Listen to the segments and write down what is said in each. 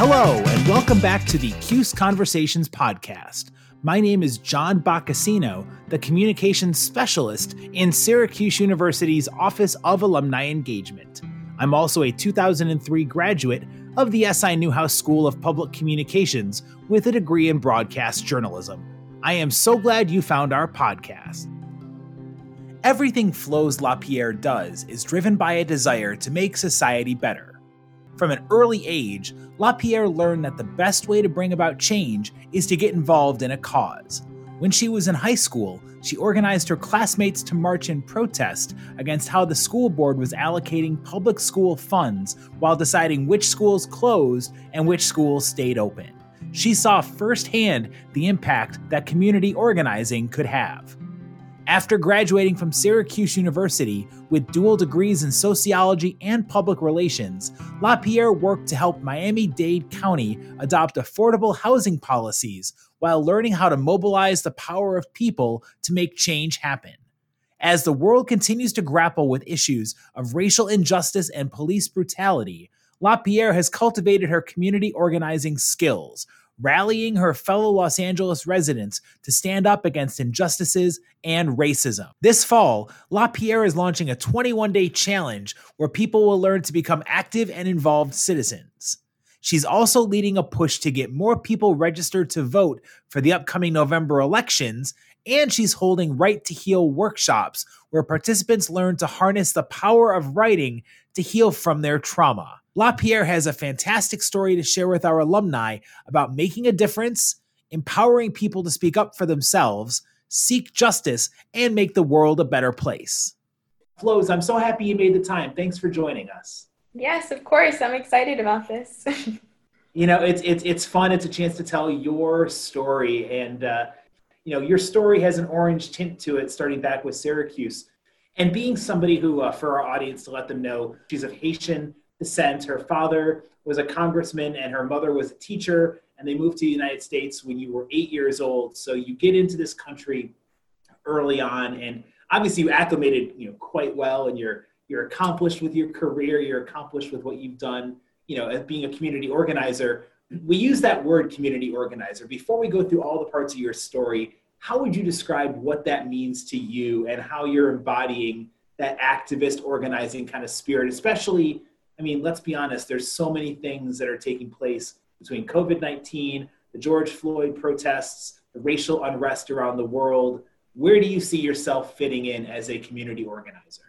Hello, and welcome back to the CUSE Conversations podcast. My name is John Boccacino, the communications specialist in Syracuse University's Office of Alumni Engagement. I'm also a 2003 graduate of the SI Newhouse School of Public Communications with a degree in broadcast journalism. I am so glad you found our podcast. Everything Flo's LaPierre does is driven by a desire to make society better. From an early age, LaPierre learned that the best way to bring about change is to get involved in a cause. When she was in high school, she organized her classmates to march in protest against how the school board was allocating public school funds while deciding which schools closed and which schools stayed open. She saw firsthand the impact that community organizing could have. After graduating from Syracuse University with dual degrees in sociology and public relations, LaPierre worked to help Miami Dade County adopt affordable housing policies while learning how to mobilize the power of people to make change happen. As the world continues to grapple with issues of racial injustice and police brutality, LaPierre has cultivated her community organizing skills, rallying her fellow Los Angeles residents to stand up against injustices and racism. This fall, LaPierre is launching a 21 day challenge where people will learn to become active and involved citizens. She's also leading a push to get more people registered to vote for the upcoming November elections, and she's holding Write to Heal workshops where participants learn to harness the power of writing to heal from their trauma. LaPierre has a fantastic story to share with our alumni about making a difference, empowering people to speak up for themselves, seek justice, and make the world a better place. Flows, I'm so happy you made the time. Thanks for joining us. Yes, of course. I'm excited about this. you know, it's it's it's fun. It's a chance to tell your story, and uh, you know, your story has an orange tint to it, starting back with Syracuse, and being somebody who, uh, for our audience, to let them know, she's of Haitian descent. Her father was a congressman and her mother was a teacher, and they moved to the United States when you were eight years old. So you get into this country early on, and obviously you acclimated, you know, quite well, and you're you're accomplished with your career. You're accomplished with what you've done, you know, as being a community organizer. We use that word community organizer. Before we go through all the parts of your story, how would you describe what that means to you and how you're embodying that activist organizing kind of spirit, especially I mean, let's be honest, there's so many things that are taking place between COVID 19, the George Floyd protests, the racial unrest around the world. Where do you see yourself fitting in as a community organizer?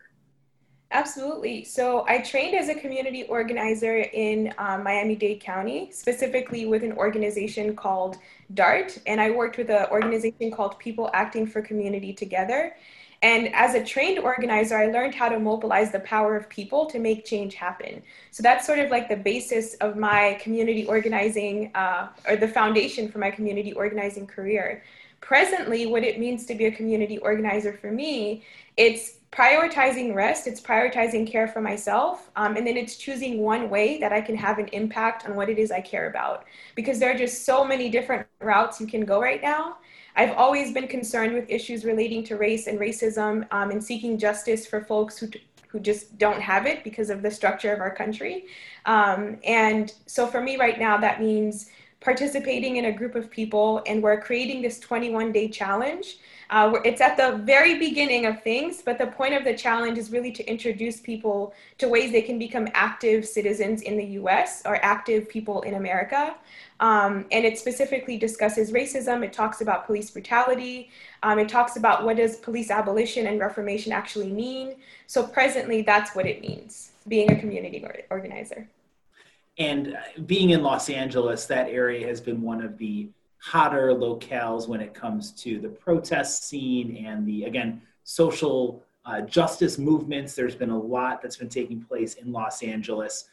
Absolutely. So I trained as a community organizer in um, Miami Dade County, specifically with an organization called DART. And I worked with an organization called People Acting for Community Together. And as a trained organizer, I learned how to mobilize the power of people to make change happen. So that's sort of like the basis of my community organizing, uh, or the foundation for my community organizing career. Presently, what it means to be a community organizer for me, it's prioritizing rest, it's prioritizing care for myself, um, and then it's choosing one way that I can have an impact on what it is I care about. Because there are just so many different routes you can go right now. I've always been concerned with issues relating to race and racism um, and seeking justice for folks who, who just don't have it because of the structure of our country. Um, and so for me right now, that means participating in a group of people and we're creating this 21 day challenge uh, it's at the very beginning of things, but the point of the challenge is really to introduce people to ways they can become active citizens in the US or active people in America. Um, and it specifically discusses racism. It talks about police brutality. Um, it talks about what does police abolition and reformation actually mean. So presently, that's what it means, being a community organizer. And uh, being in Los Angeles, that area has been one of the hotter locales when it comes to the protest scene and the, again, social uh, justice movements. There's been a lot that's been taking place in Los Angeles.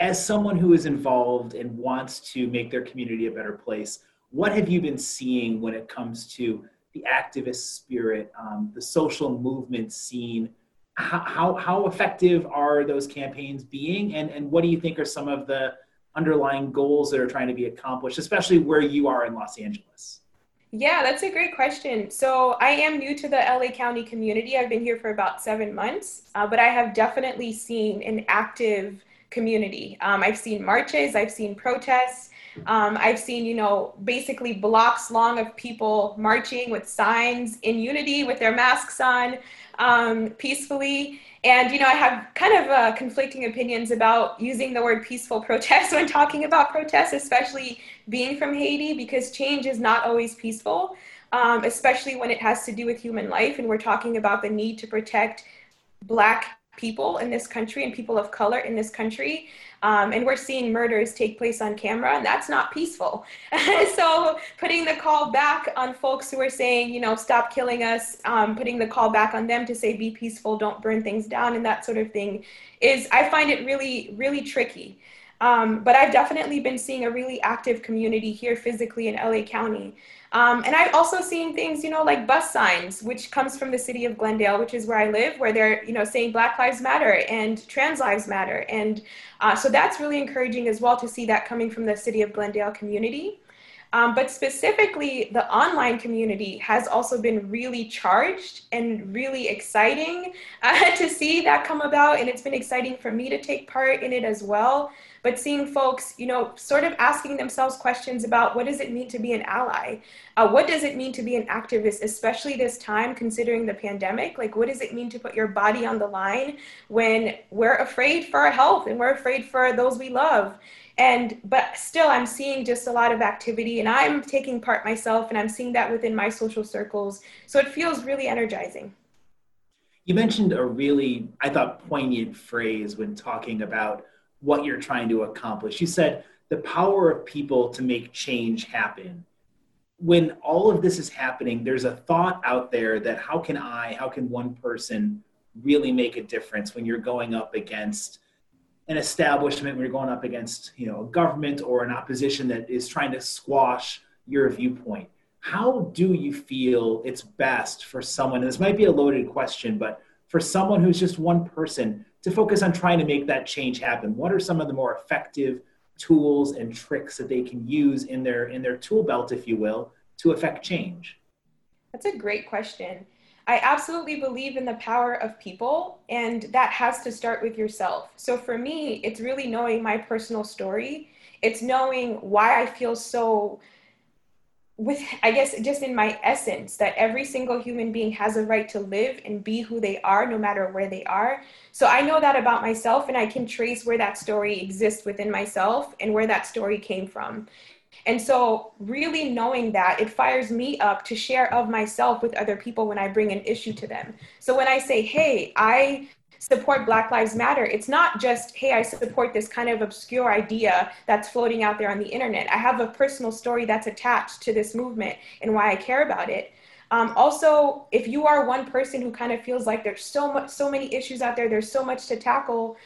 As someone who is involved and wants to make their community a better place, what have you been seeing when it comes to the activist spirit, um, the social movement scene? How, how, effective are those campaigns being? And, and what do you think are some of the underlying goals that are trying to be accomplished, especially where you are in Los Angeles? Yeah, that's a great question. So, I am new to the LA County community. I've been here for about seven months, uh, but I have definitely seen an active community. Um, I've seen marches, I've seen protests, um, I've seen, you know, basically blocks long of people marching with signs in unity with their masks on um, peacefully. And, you know, I have kind of uh, conflicting opinions about using the word peaceful protest when talking about protests, especially being from Haiti, because change is not always peaceful, um, especially when it has to do with human life. And we're talking about the need to protect Black people in this country and people of color in this country. Um, and we're seeing murders take place on camera, and that's not peaceful. so, putting the call back on folks who are saying, you know, stop killing us, um, putting the call back on them to say, be peaceful, don't burn things down, and that sort of thing is, I find it really, really tricky. Um, but I've definitely been seeing a really active community here physically in LA County. Um, and I've also seen things, you know, like bus signs, which comes from the city of Glendale, which is where I live, where they're, you know, saying Black Lives Matter and Trans Lives Matter. And uh, so that's really encouraging as well to see that coming from the city of Glendale community. Um, but specifically, the online community has also been really charged and really exciting uh, to see that come about. And it's been exciting for me to take part in it as well but seeing folks, you know, sort of asking themselves questions about what does it mean to be an ally? Uh, what does it mean to be an activist, especially this time considering the pandemic? Like, what does it mean to put your body on the line when we're afraid for our health and we're afraid for those we love? And, but still, I'm seeing just a lot of activity and I'm taking part myself and I'm seeing that within my social circles. So it feels really energizing. You mentioned a really, I thought, poignant phrase when talking about what you're trying to accomplish. You said the power of people to make change happen. When all of this is happening, there's a thought out there that how can I, how can one person really make a difference when you're going up against an establishment, when you're going up against, you know, a government or an opposition that is trying to squash your viewpoint. How do you feel it's best for someone, and this might be a loaded question, but for someone who's just one person to focus on trying to make that change happen? What are some of the more effective tools and tricks that they can use in their in their tool belt, if you will, to affect change? That's a great question. I absolutely believe in the power of people, and that has to start with yourself. So for me, it's really knowing my personal story. It's knowing why I feel so with i guess just in my essence that every single human being has a right to live and be who they are no matter where they are. So i know that about myself and i can trace where that story exists within myself and where that story came from. And so really knowing that it fires me up to share of myself with other people when i bring an issue to them. So when i say hey i support Black Lives Matter, it's not just, hey, I support this kind of obscure idea that's floating out there on the internet. I have a personal story that's attached to this movement and why I care about it. Um, also, if you are one person who kind of feels like there's so much, so many issues out there, there's so much to tackle,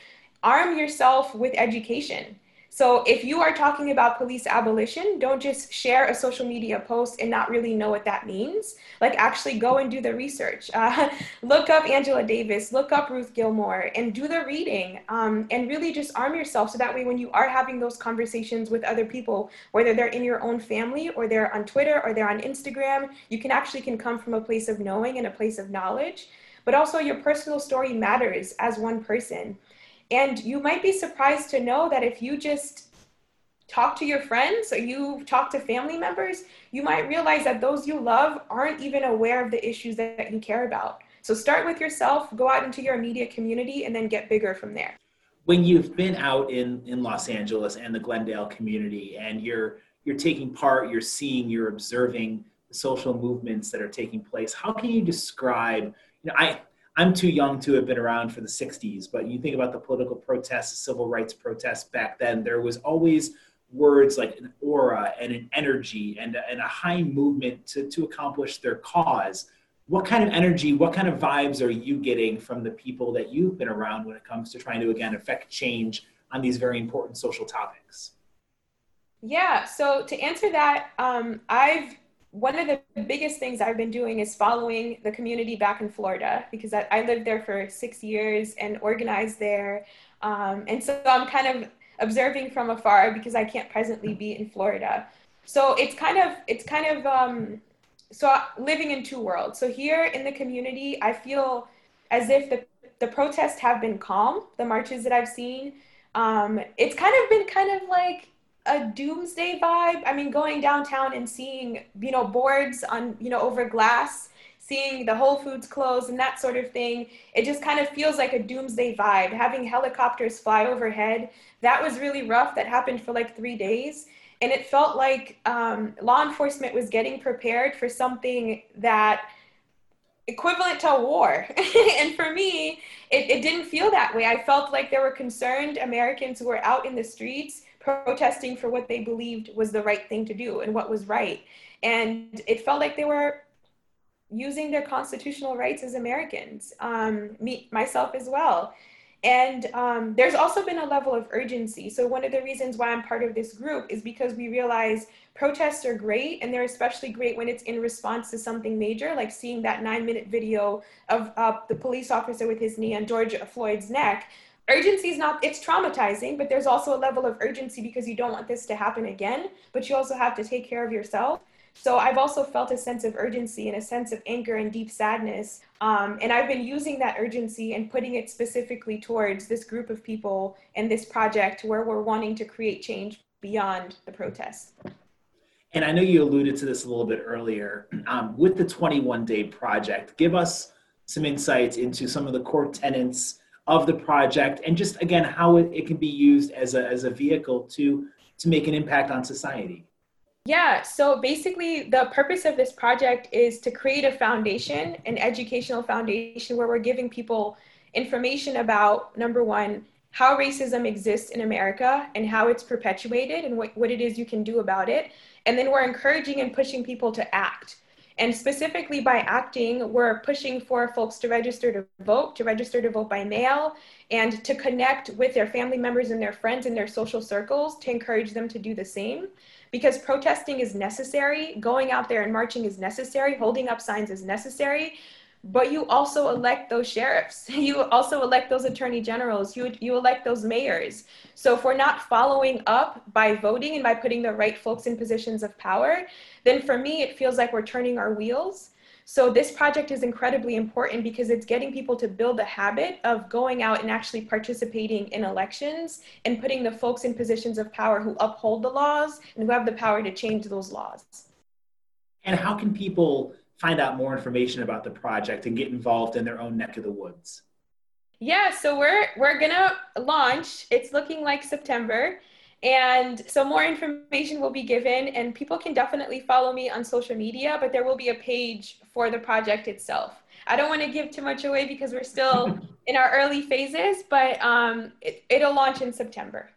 arm yourself with education. So if you are talking about police abolition, don't just share a social media post and not really know what that means. Like actually go and do the research. Uh, look up Angela Davis, look up Ruth Gilmore, and do the reading. Um, and really just arm yourself so that way when you are having those conversations with other people, whether they're in your own family or they're on Twitter or they're on Instagram, you can actually can come from a place of knowing and a place of knowledge. But also your personal story matters as one person. And you might be surprised to know that if you just talk to your friends or you talk to family members, you might realize that those you love aren't even aware of the issues that you care about. So start with yourself, go out into your immediate community, and then get bigger from there. When you've been out in, in Los Angeles and the Glendale community and you're you're taking part, you're seeing, you're observing the social movements that are taking place, how can you describe, you know, I I'm too young to have been around for the 60s, but you think about the political protests, civil rights protests back then, there was always words like an aura and an energy and, and a high movement to, to accomplish their cause. What kind of energy, what kind of vibes are you getting from the people that you've been around when it comes to trying to, again, affect change on these very important social topics? Yeah, so to answer that, um, I've one of the biggest things I've been doing is following the community back in Florida because I, I lived there for six years and organized there. Um, and so I'm kind of observing from afar because I can't presently be in Florida. So it's kind of, it's kind of, um, so living in two worlds. So here in the community, I feel as if the, the protests have been calm, the marches that I've seen. Um, it's kind of been kind of like a doomsday vibe. I mean, going downtown and seeing, you know, boards on, you know, over glass, seeing the Whole Foods close and that sort of thing. It just kind of feels like a doomsday vibe. Having helicopters fly overhead, that was really rough. That happened for like three days. And it felt like um, law enforcement was getting prepared for something that equivalent to a war. and for me, it, it didn't feel that way. I felt like there were concerned Americans who were out in the streets protesting for what they believed was the right thing to do and what was right. And it felt like they were using their constitutional rights as Americans, um, me, myself as well. And um, there's also been a level of urgency. So, one of the reasons why I'm part of this group is because we realize protests are great, and they're especially great when it's in response to something major, like seeing that nine minute video of uh, the police officer with his knee on George Floyd's neck. Urgency is not, it's traumatizing, but there's also a level of urgency because you don't want this to happen again, but you also have to take care of yourself. So I've also felt a sense of urgency and a sense of anger and deep sadness. Um, and I've been using that urgency and putting it specifically towards this group of people and this project where we're wanting to create change beyond the protests. And I know you alluded to this a little bit earlier. Um, with the 21 day project, give us some insights into some of the core tenets of the project and just again how it, it can be used as a, as a vehicle to to make an impact on society yeah, so basically, the purpose of this project is to create a foundation, an educational foundation, where we're giving people information about number one, how racism exists in America and how it's perpetuated and what, what it is you can do about it. And then we're encouraging and pushing people to act. And specifically by acting, we're pushing for folks to register to vote, to register to vote by mail, and to connect with their family members and their friends in their social circles to encourage them to do the same because protesting is necessary, going out there and marching is necessary, holding up signs is necessary. But you also elect those sheriffs. You also elect those attorney generals. You, you elect those mayors. So if we're not following up by voting and by putting the right folks in positions of power, then for me, it feels like we're turning our wheels so this project is incredibly important because it's getting people to build a habit of going out and actually participating in elections and putting the folks in positions of power who uphold the laws and who have the power to change those laws. And how can people find out more information about the project and get involved in their own neck of the woods? Yeah, so we're we're gonna launch. It's looking like September. And so more information will be given, and people can definitely follow me on social media, but there will be a page for the project itself. I don't want to give too much away because we're still in our early phases, but um, it, will launch in September.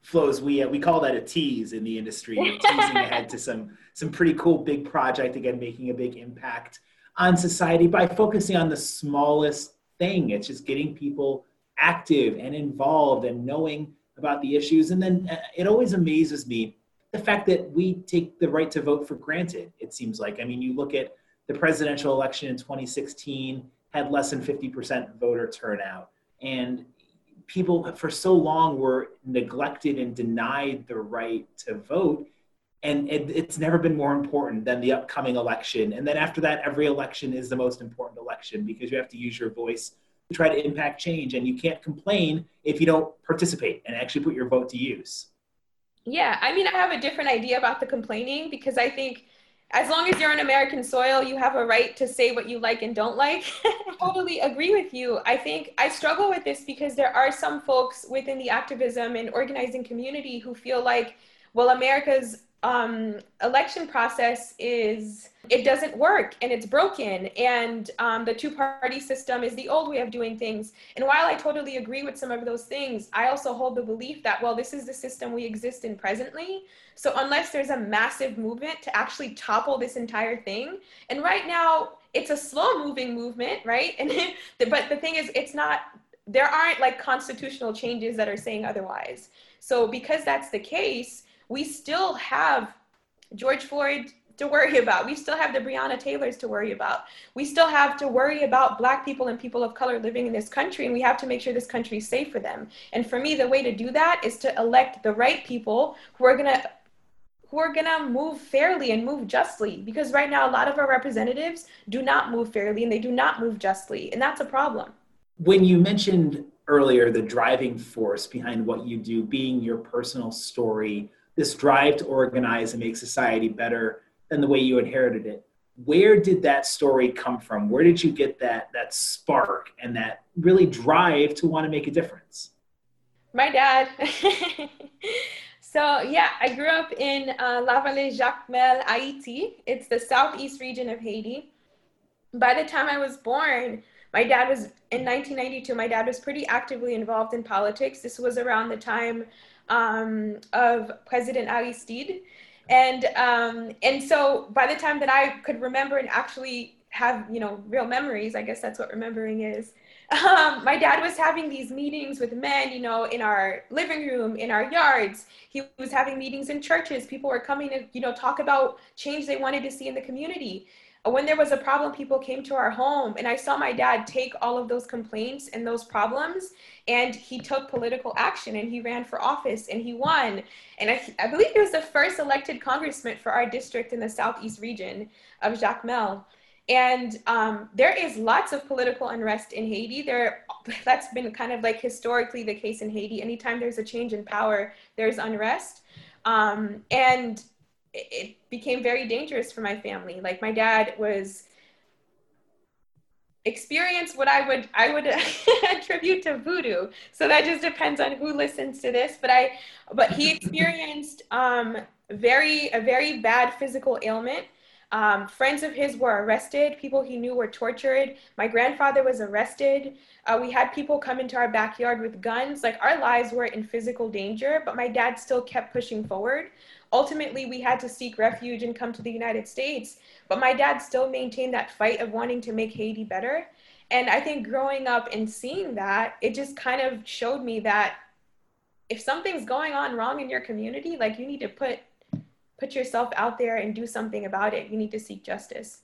Flows, we uh, we call that a tease in the industry, teasing ahead to some some pretty cool big project again, making a big impact on society by focusing on the smallest thing. It's just getting people active and involved and knowing about the issues. And then uh, it always amazes me the fact that we take the right to vote for granted, it seems like. I mean, you look at the presidential election in 2016, had less than 50% voter turnout. And people for so long were neglected and denied the right to vote. And it, it's never been more important than the upcoming election. And then after that, every election is the most important election because you have to use your voice to try to impact change. And you can't complain if you don't participate and actually put your vote to use. Yeah, I mean, I have a different idea about the complaining because I think as long as you're on American soil, you have a right to say what you like and don't like. totally agree with you. I think I struggle with this because there are some folks within the activism and organizing community who feel like, well, America's um, election process is it doesn't work and it's broken. And um, the two-party system is the old way of doing things. And while i totally agree with some of those things i also hold the belief that well this is the system we exist in presently. So unless there's a massive movement to actually topple this entire thing and right now it's a slow moving movement right? And but the thing is it's not there aren't like constitutional changes that are saying otherwise. So because that's the case we still have George Floyd to worry about. We still have the Breonna Taylors to worry about. We still have to worry about Black people and people of color living in this country, and we have to make sure this country is safe for them. And for me, the way to do that is to elect the right people who are to who are to move fairly and move justly because right now a lot of our representatives do not move fairly and they do not move justly and that's a problem when you mentioned earlier the driving force behind what you do being your personal story, this drive to organize and make society better than the way you inherited it. Where did that story come from? Where did you get that that spark and that really drive to want to make a difference? My dad. so yeah, I grew up in uh, La Vallée Jacmel, Haiti. It's the southeast region of Haiti. By the time I was born, my dad was in 1992 my dad was pretty actively involved in politics this was around the time um, of president aristide and um, and so by the time that i could remember and actually have you know real memories i guess that's what remembering is um, my dad was having these meetings with men you know in our living room in our yards. He was having meetings in churches. People were coming to you know talk about change they wanted to see in the community when there was a problem, people came to our home, and I saw my dad take all of those complaints and those problems, and he took political action and he ran for office and he won. And I, I believe he was the first elected congressman for our district in the southeast region of Jacmel. And um, there is lots of political unrest in Haiti. There, that's been kind of like historically the case in Haiti. Anytime there's a change in power, there's unrest. Um, and it became very dangerous for my family. Like my dad was experienced what I would I would attribute to voodoo. So that just depends on who listens to this. But I but he experienced um, very a very bad physical ailment. Um, friends of his were arrested. People he knew were tortured. My grandfather was arrested. Uh, we had people come into our backyard with guns. Like our lives were in physical danger, but my dad still kept pushing forward ultimately we had to seek refuge and come to the United States. But my dad still maintained that fight of wanting to make Haiti better. And I think growing up and seeing that, it just kind of showed me that if something's going on wrong in your community, like you need to put put yourself out there and do something about it. You need to seek justice.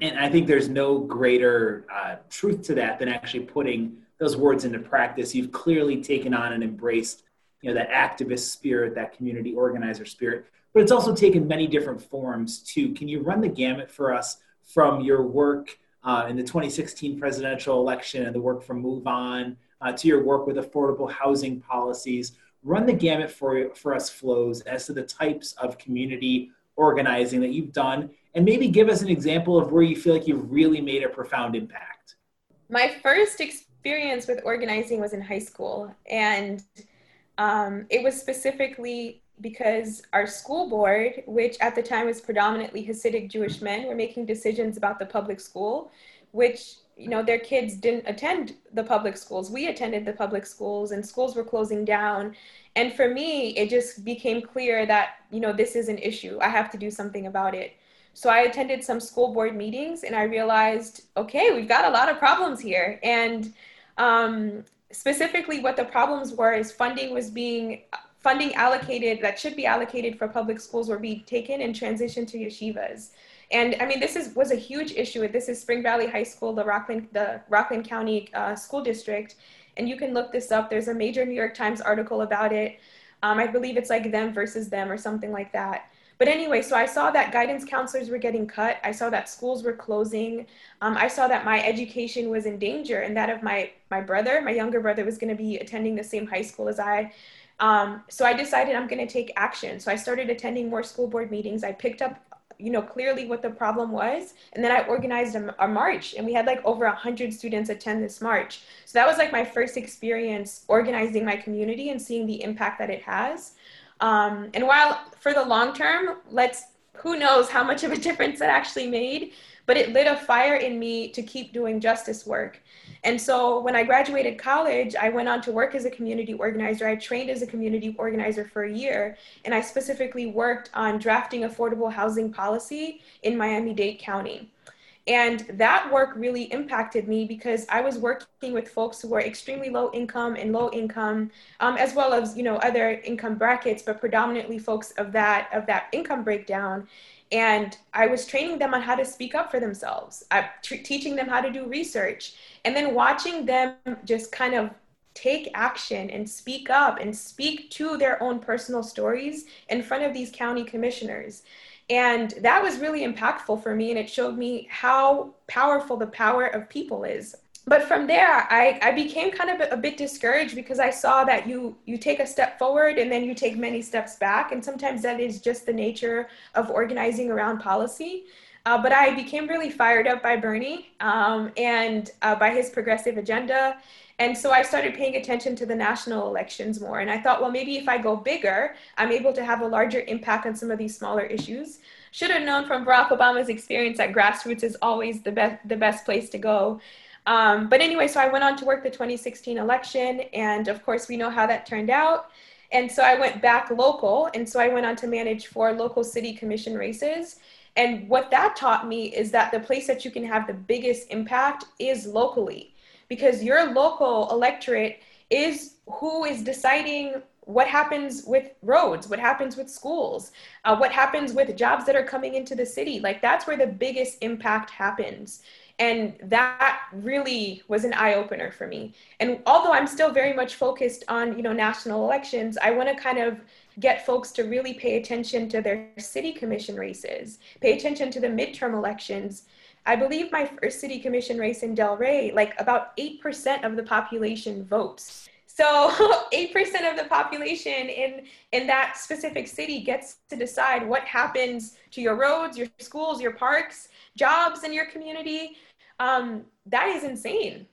And I think there's no greater uh, truth to that than actually putting those words into practice. You've clearly taken on and embraced you know that activist spirit that community organizer spirit but it's also taken many different forms too. Can you run the gamut for us from your work uh, in the 2016 presidential election and the work from MoveOn uh, to your work with affordable housing policies? Run the gamut for, for us flows as to the types of community organizing that you've done and maybe give us an example of where you feel like you've really made a profound impact. My first experience with organizing was in high school and um, it was specifically because our school board, which at the time was predominantly Hasidic Jewish men, were making decisions about the public school, which you know their kids didn't attend the public schools. We attended the public schools, and schools were closing down. And for me, it just became clear that you know this is an issue. I have to do something about it. So I attended some school board meetings, and I realized, okay, we've got a lot of problems here, and um, specifically what the problems were is funding was being funding allocated that should be allocated for public schools were being taken and transitioned to yeshivas. And i mean this is was a huge issue. This is spring valley high school the rockland the rockland county uh, school district. And you can look this up. There's a major new york times article about it. Um, i believe it's like them versus them or something like that but anyway, so I saw that guidance counselors were getting cut. I saw that schools were closing. Um, I saw that my education was in danger and that of my, my brother, my younger brother, was going to be attending the same high school as I. Um, so I decided I'm going to take action. So I started attending more school board meetings. I picked up you know clearly what the problem was and then i organized a, a march and we had like over 100 students attend this march so that was like my first experience organizing my community and seeing the impact that it has um, and while for the long term, let's who knows how much of a difference that actually made, but it lit a fire in me to keep doing justice work. And so when I graduated college, I went on to work as a community organizer. I trained as a community organizer for a year, and I specifically worked on drafting affordable housing policy in Miami Dade County. And that work really impacted me because I was working with folks who were extremely low income and low income, um, as well as you know other income brackets, but predominantly folks of that of that income breakdown. And I was training them on how to speak up for themselves, I, t- teaching them how to do research, and then watching them just kind of take action and speak up and speak to their own personal stories in front of these county commissioners. And that was really impactful for me. And it showed me how powerful the power of people is. but from there I, I became kind of a, bit discouraged because i saw that you you take a step forward and then you take many steps back and sometimes that is just the nature of organizing around policy uh, but i became really fired up by bernie um, and uh, by his progressive agenda and so i started paying attention to the national elections more and i thought well maybe if i go bigger i'm able to have a larger impact on some of these smaller issues should have known from barack obama's experience that grassroots is always the best the best place to go um, but anyway, so I went on to work the 2016 election, and of course, we know how that turned out. And so I went back local, and so I went on to manage four local city commission races. And what that taught me is that the place that you can have the biggest impact is locally, because your local electorate is who is deciding what happens with roads, what happens with schools, uh, what happens with jobs that are coming into the city. Like that's where the biggest impact happens and that really was an eye opener for me and although i'm still very much focused on you know national elections i want to kind of get folks to really pay attention to their city commission races pay attention to the midterm elections i believe my first city commission race in delray like about 8% of the population votes so 8% of the population in, in that specific city gets to decide what happens to your roads, your schools, your parks, jobs in your community um, that is insane.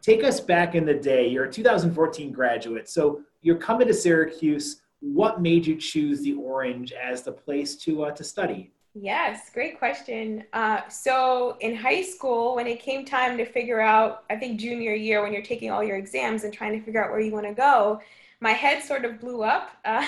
Take us back in the day. You're a 2014 graduate. So you're coming to Syracuse. What made you choose the Orange as the place to, uh, to study? Yes, great question. Uh, so in high school, when it came time to figure out, I think junior year, when you're taking all your exams and trying to figure out where you want to go, my head sort of blew up. Uh,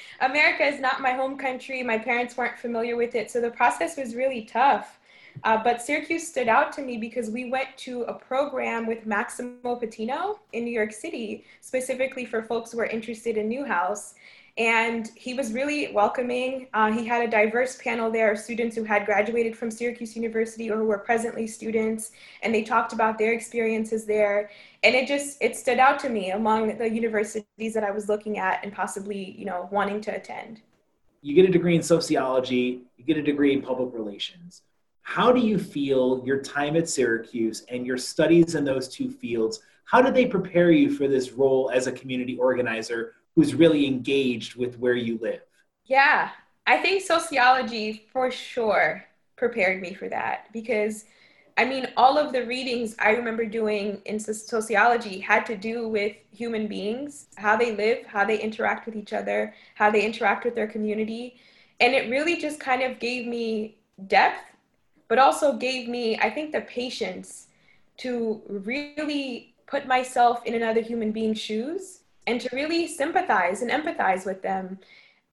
America is not my home country. My parents weren't familiar with it. So the process was really tough. Uh, but Syracuse stood out to me because we went to a program with Maximo Patino in New York City, specifically for folks who are interested in Newhouse. And he was really welcoming. Uh, he had a diverse panel there of students who had graduated from Syracuse University or who were presently students, and they talked about their experiences there. And it just it stood out to me among the universities that I was looking at and possibly, you know, wanting to attend. You get a degree in sociology, you get a degree in public relations how do you feel your time at Syracuse and your studies in those two fields? How did they prepare you for this role as a community organizer who's really engaged with where you live? Yeah, I think sociology for sure prepared me for that because I mean, all of the readings I remember doing in sociology had to do with human beings, how they live, how they interact with each other, how they interact with their community. And it really just kind of gave me depth but also gave me, I think, the patience to really put myself in another human being's shoes and to really sympathize and empathize with them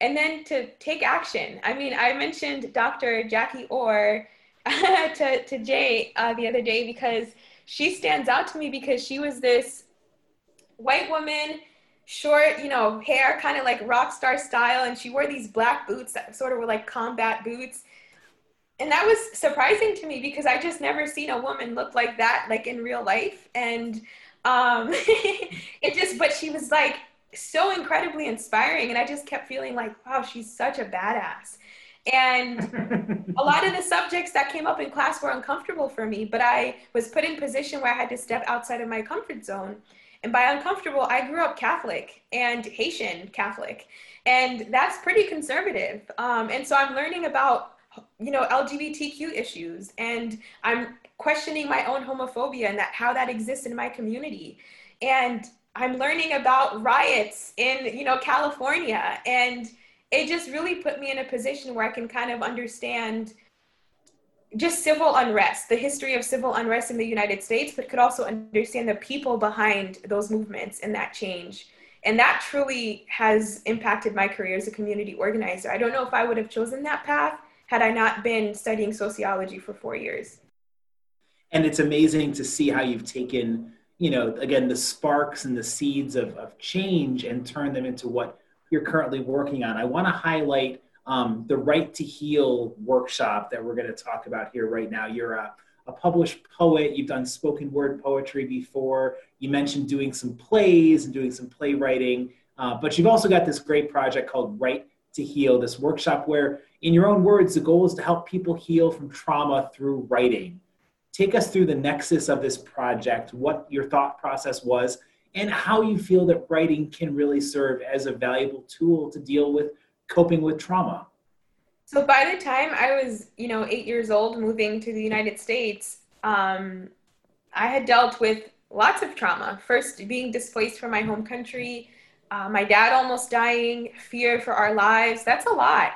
and then to take action. I mean, I mentioned Dr. Jackie Orr to, to Jay uh, the other day because she stands out to me because she was this white woman, short, you know, hair, kind of like rock star style, and she wore these black boots that sort of were like combat boots and that was surprising to me because I just never seen a woman look like that, like in real life. And um, it just, but she was like so incredibly inspiring. And I just kept feeling like, wow, she's such a badass. And a lot of the subjects that came up in class were uncomfortable for me, but I was put in position where I had to step outside of my comfort zone. And by uncomfortable, I grew up Catholic and Haitian Catholic. And that's pretty conservative. Um, and so I'm learning about you know lgbtq issues and i'm questioning my own homophobia and that how that exists in my community. And i'm learning about riots in you know california. And it just really put me in a position where i can kind of understand just civil unrest the history of civil unrest in the united states but could also understand the people behind those movements and that change. And that truly has impacted my career as a community organizer. I don't know if i would have chosen that path had I not been studying sociology for four years. And it's amazing to see how you've taken, you know, again, the sparks and the seeds of, of change and turn them into what you're currently working on. I want to highlight um, the Write to Heal workshop that we're going to talk about here right now. You're a, a published poet, you've done spoken word poetry before, you mentioned doing some plays and doing some playwriting, uh, but you've also got this great project called Write to Heal, this workshop where in your own words, the goal is to help people heal from trauma through writing. Take us through the nexus of this project, what your thought process was, and how you feel that writing can really serve as a valuable tool to deal with coping with trauma. So by the time I was, you know, eight years old, moving to the United States, um, I had dealt with lots of trauma. First, being displaced from my home country, uh, my dad almost dying, fear for our lives. That's a lot.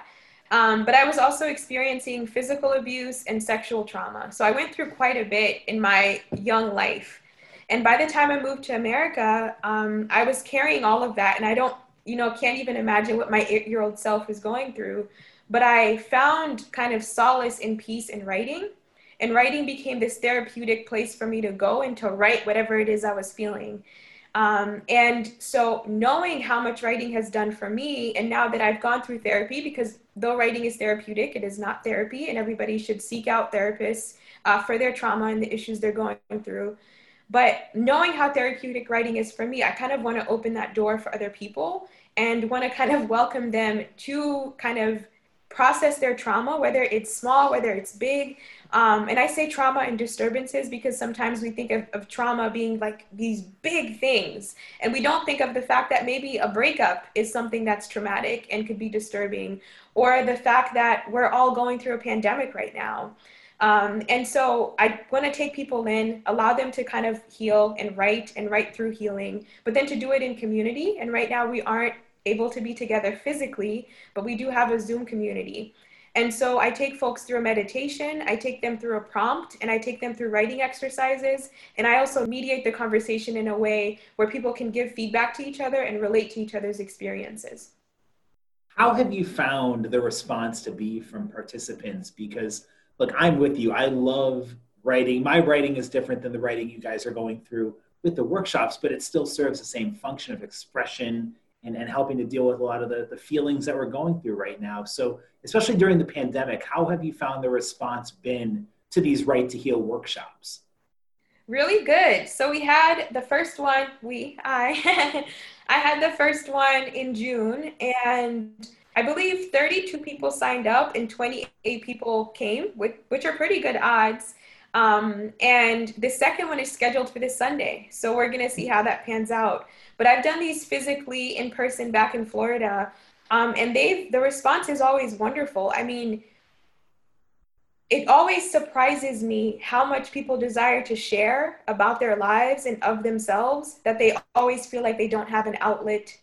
Um, but I was also experiencing physical abuse and sexual trauma. So I went through quite a bit in my young life. And by the time I moved to America, um, I was carrying all of that. And I don't, you know, can't even imagine what my eight year old self was going through. But I found kind of solace and peace in writing. And writing became this therapeutic place for me to go and to write whatever it is I was feeling. Um, and so, knowing how much writing has done for me, and now that I've gone through therapy, because though writing is therapeutic, it is not therapy, and everybody should seek out therapists uh, for their trauma and the issues they're going through. But knowing how therapeutic writing is for me, I kind of want to open that door for other people and want to kind of welcome them to kind of process their trauma, whether it's small, whether it's big. Um, and I say trauma and disturbances because sometimes we think of, of trauma being like these big things. And we don't think of the fact that maybe a breakup is something that's traumatic and could be disturbing, or the fact that we're all going through a pandemic right now. Um, and so I want to take people in, allow them to kind of heal and write and write through healing, but then to do it in community. And right now we aren't able to be together physically, but we do have a Zoom community. And so I take folks through a meditation, I take them through a prompt, and I take them through writing exercises. And I also mediate the conversation in a way where people can give feedback to each other and relate to each other's experiences. How have you found the response to be from participants? Because, look, I'm with you. I love writing. My writing is different than the writing you guys are going through with the workshops, but it still serves the same function of expression and, and helping to deal with a lot of the, the feelings that we're going through right now. So, especially during the pandemic, how have you found the response been to these Write to Heal workshops? Really good. So we had the first one, we, I, I had the first one in June and I believe 32 people signed up and 28 people came, which, which are pretty good odds. Um, and the second one is scheduled for this Sunday. So we're going to see how that pans out. But I've done these physically in person back in Florida. Um, and they've, the response is always wonderful. I mean, it always surprises me how much people desire to share about their lives and of themselves that they always feel like they don't have an outlet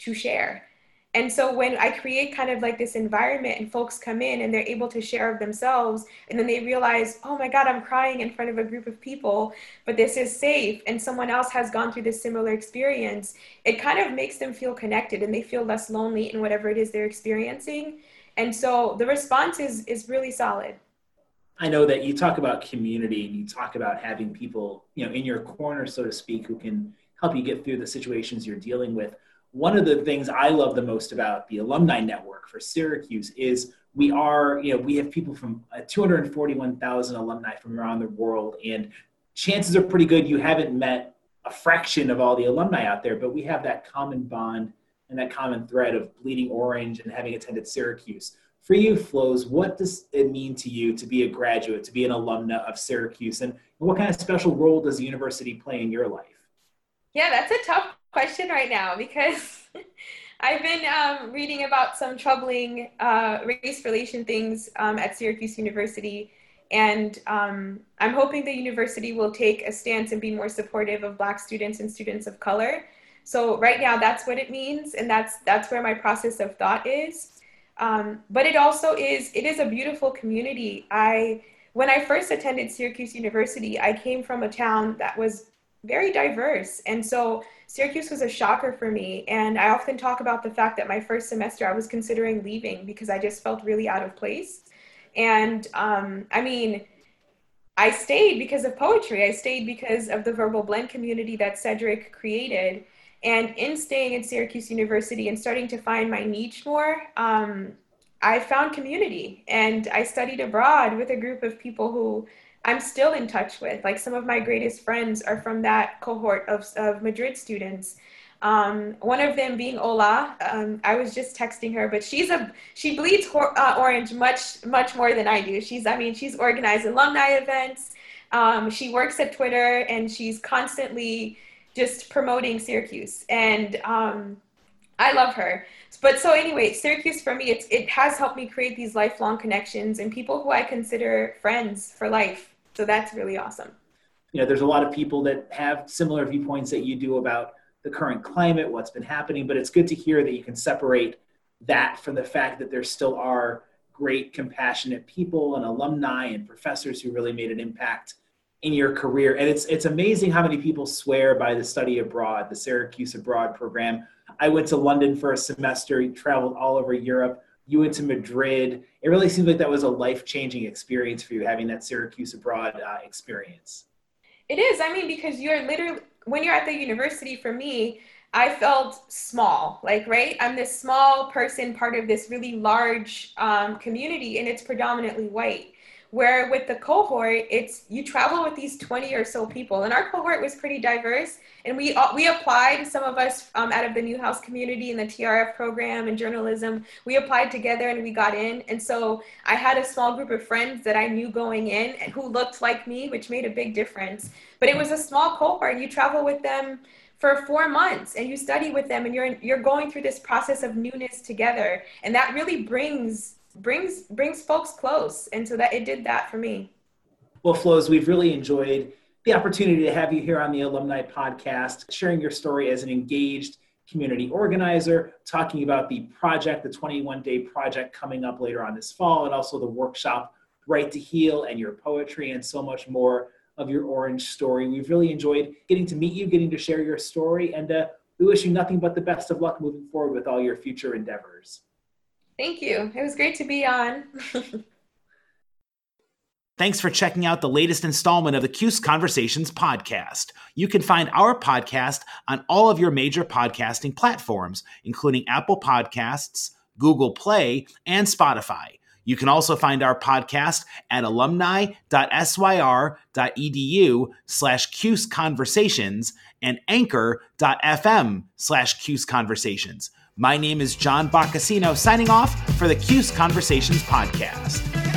to share. And so when I create kind of like this environment and folks come in and they're able to share of themselves and then they realize, oh my God, I'm crying in front of a group of people, but this is safe and someone else has gone through this similar experience, it kind of makes them feel connected and they feel less lonely in whatever it is they're experiencing. And so the response is is really solid. I know that you talk about community and you talk about having people, you know, in your corner, so to speak, who can help you get through the situations you're dealing with one of the things I love the most about the alumni network for Syracuse is we are, you know, we have people from uh, 241,000 alumni from around the world, and chances are pretty good you haven't met a fraction of all the alumni out there, but we have that common bond and that common thread of bleeding orange and having attended Syracuse. For you, Flows, what does it mean to you to be a graduate, to be an alumna of Syracuse, and what kind of special role does the university play in your life? Yeah, that's a tough question right now because I've been um, reading about some troubling uh, race relation things um, at Syracuse University. And um, I'm hoping the university will take a stance and be more supportive of Black students and students of color. So right now, that's what it means, and that's that's where my process of thought is. Um, but it also is it is a beautiful community. I when I first attended Syracuse University, I came from a town that was very diverse, and so Syracuse was a shocker for me. And I often talk about the fact that my first semester I was considering leaving because I just felt really out of place. And um, I mean, I stayed because of poetry. I stayed because of the verbal blend community that Cedric created. And in staying at Syracuse University and starting to find my niche more, um, I found community. And I studied abroad with a group of people who I'm still in touch with. Like some of my greatest friends are from that cohort of, of Madrid students. Um, one of them being Ola. Um, I was just texting her, but she's a she bleeds uh, orange much much more than I do. She's I mean she's organized alumni events. Um, she works at Twitter and she's constantly just promoting Syracuse. And um, I love her. But so anyway, Syracuse for me, it's, it has helped me create these lifelong connections and people who I consider friends for life. So that's really awesome. You know, there's a lot of people that have similar viewpoints that you do about the current climate, what's been happening, but it's good to hear that you can separate that from the fact that there still are great, compassionate people and alumni and professors who really made an impact in your career. And it's it's amazing how many people swear by the study abroad, the Syracuse Abroad program. I went to London for a semester, traveled all over Europe. You went to Madrid. It really seems like that was a life changing experience for you, having that Syracuse Abroad uh, experience. It is. I mean, because you're literally, when you're at the university, for me, I felt small, like, right? I'm this small person, part of this really large um, community, and it's predominantly white where with the cohort it's you travel with these 20 or so people and our cohort was pretty diverse and we uh, we applied some of us um, out of the newhouse community in the trf program and journalism we applied together and we got in and so i had a small group of friends that i knew going in and who looked like me which made a big difference. But it was a small cohort you travel with them for four months and you study with them and you're you're going through this process of newness together and that really brings brings brings folks close. And so that it did that for me. Well flows we've really enjoyed the opportunity to have you here on the alumni podcast sharing your story as an engaged community organizer talking about the project the 21 day project coming up later on this fall and also the workshop Write to Heal and your poetry and so much more of your orange story. We've really enjoyed getting to meet you getting to share your story and uh, we wish you nothing but the best of luck moving forward with all your future endeavors Thank you. It was great to be on. Thanks for checking out the latest installment of the CUSE Conversations podcast. You can find our podcast on all of your major podcasting platforms, including Apple Podcasts, Google Play, and Spotify. You can also find our podcast at alumni.syr.edu slash CUSE Conversations and anchor.fm slash CUSE Conversations. My name is John Boccacino, signing off for the CUSE Conversations podcast.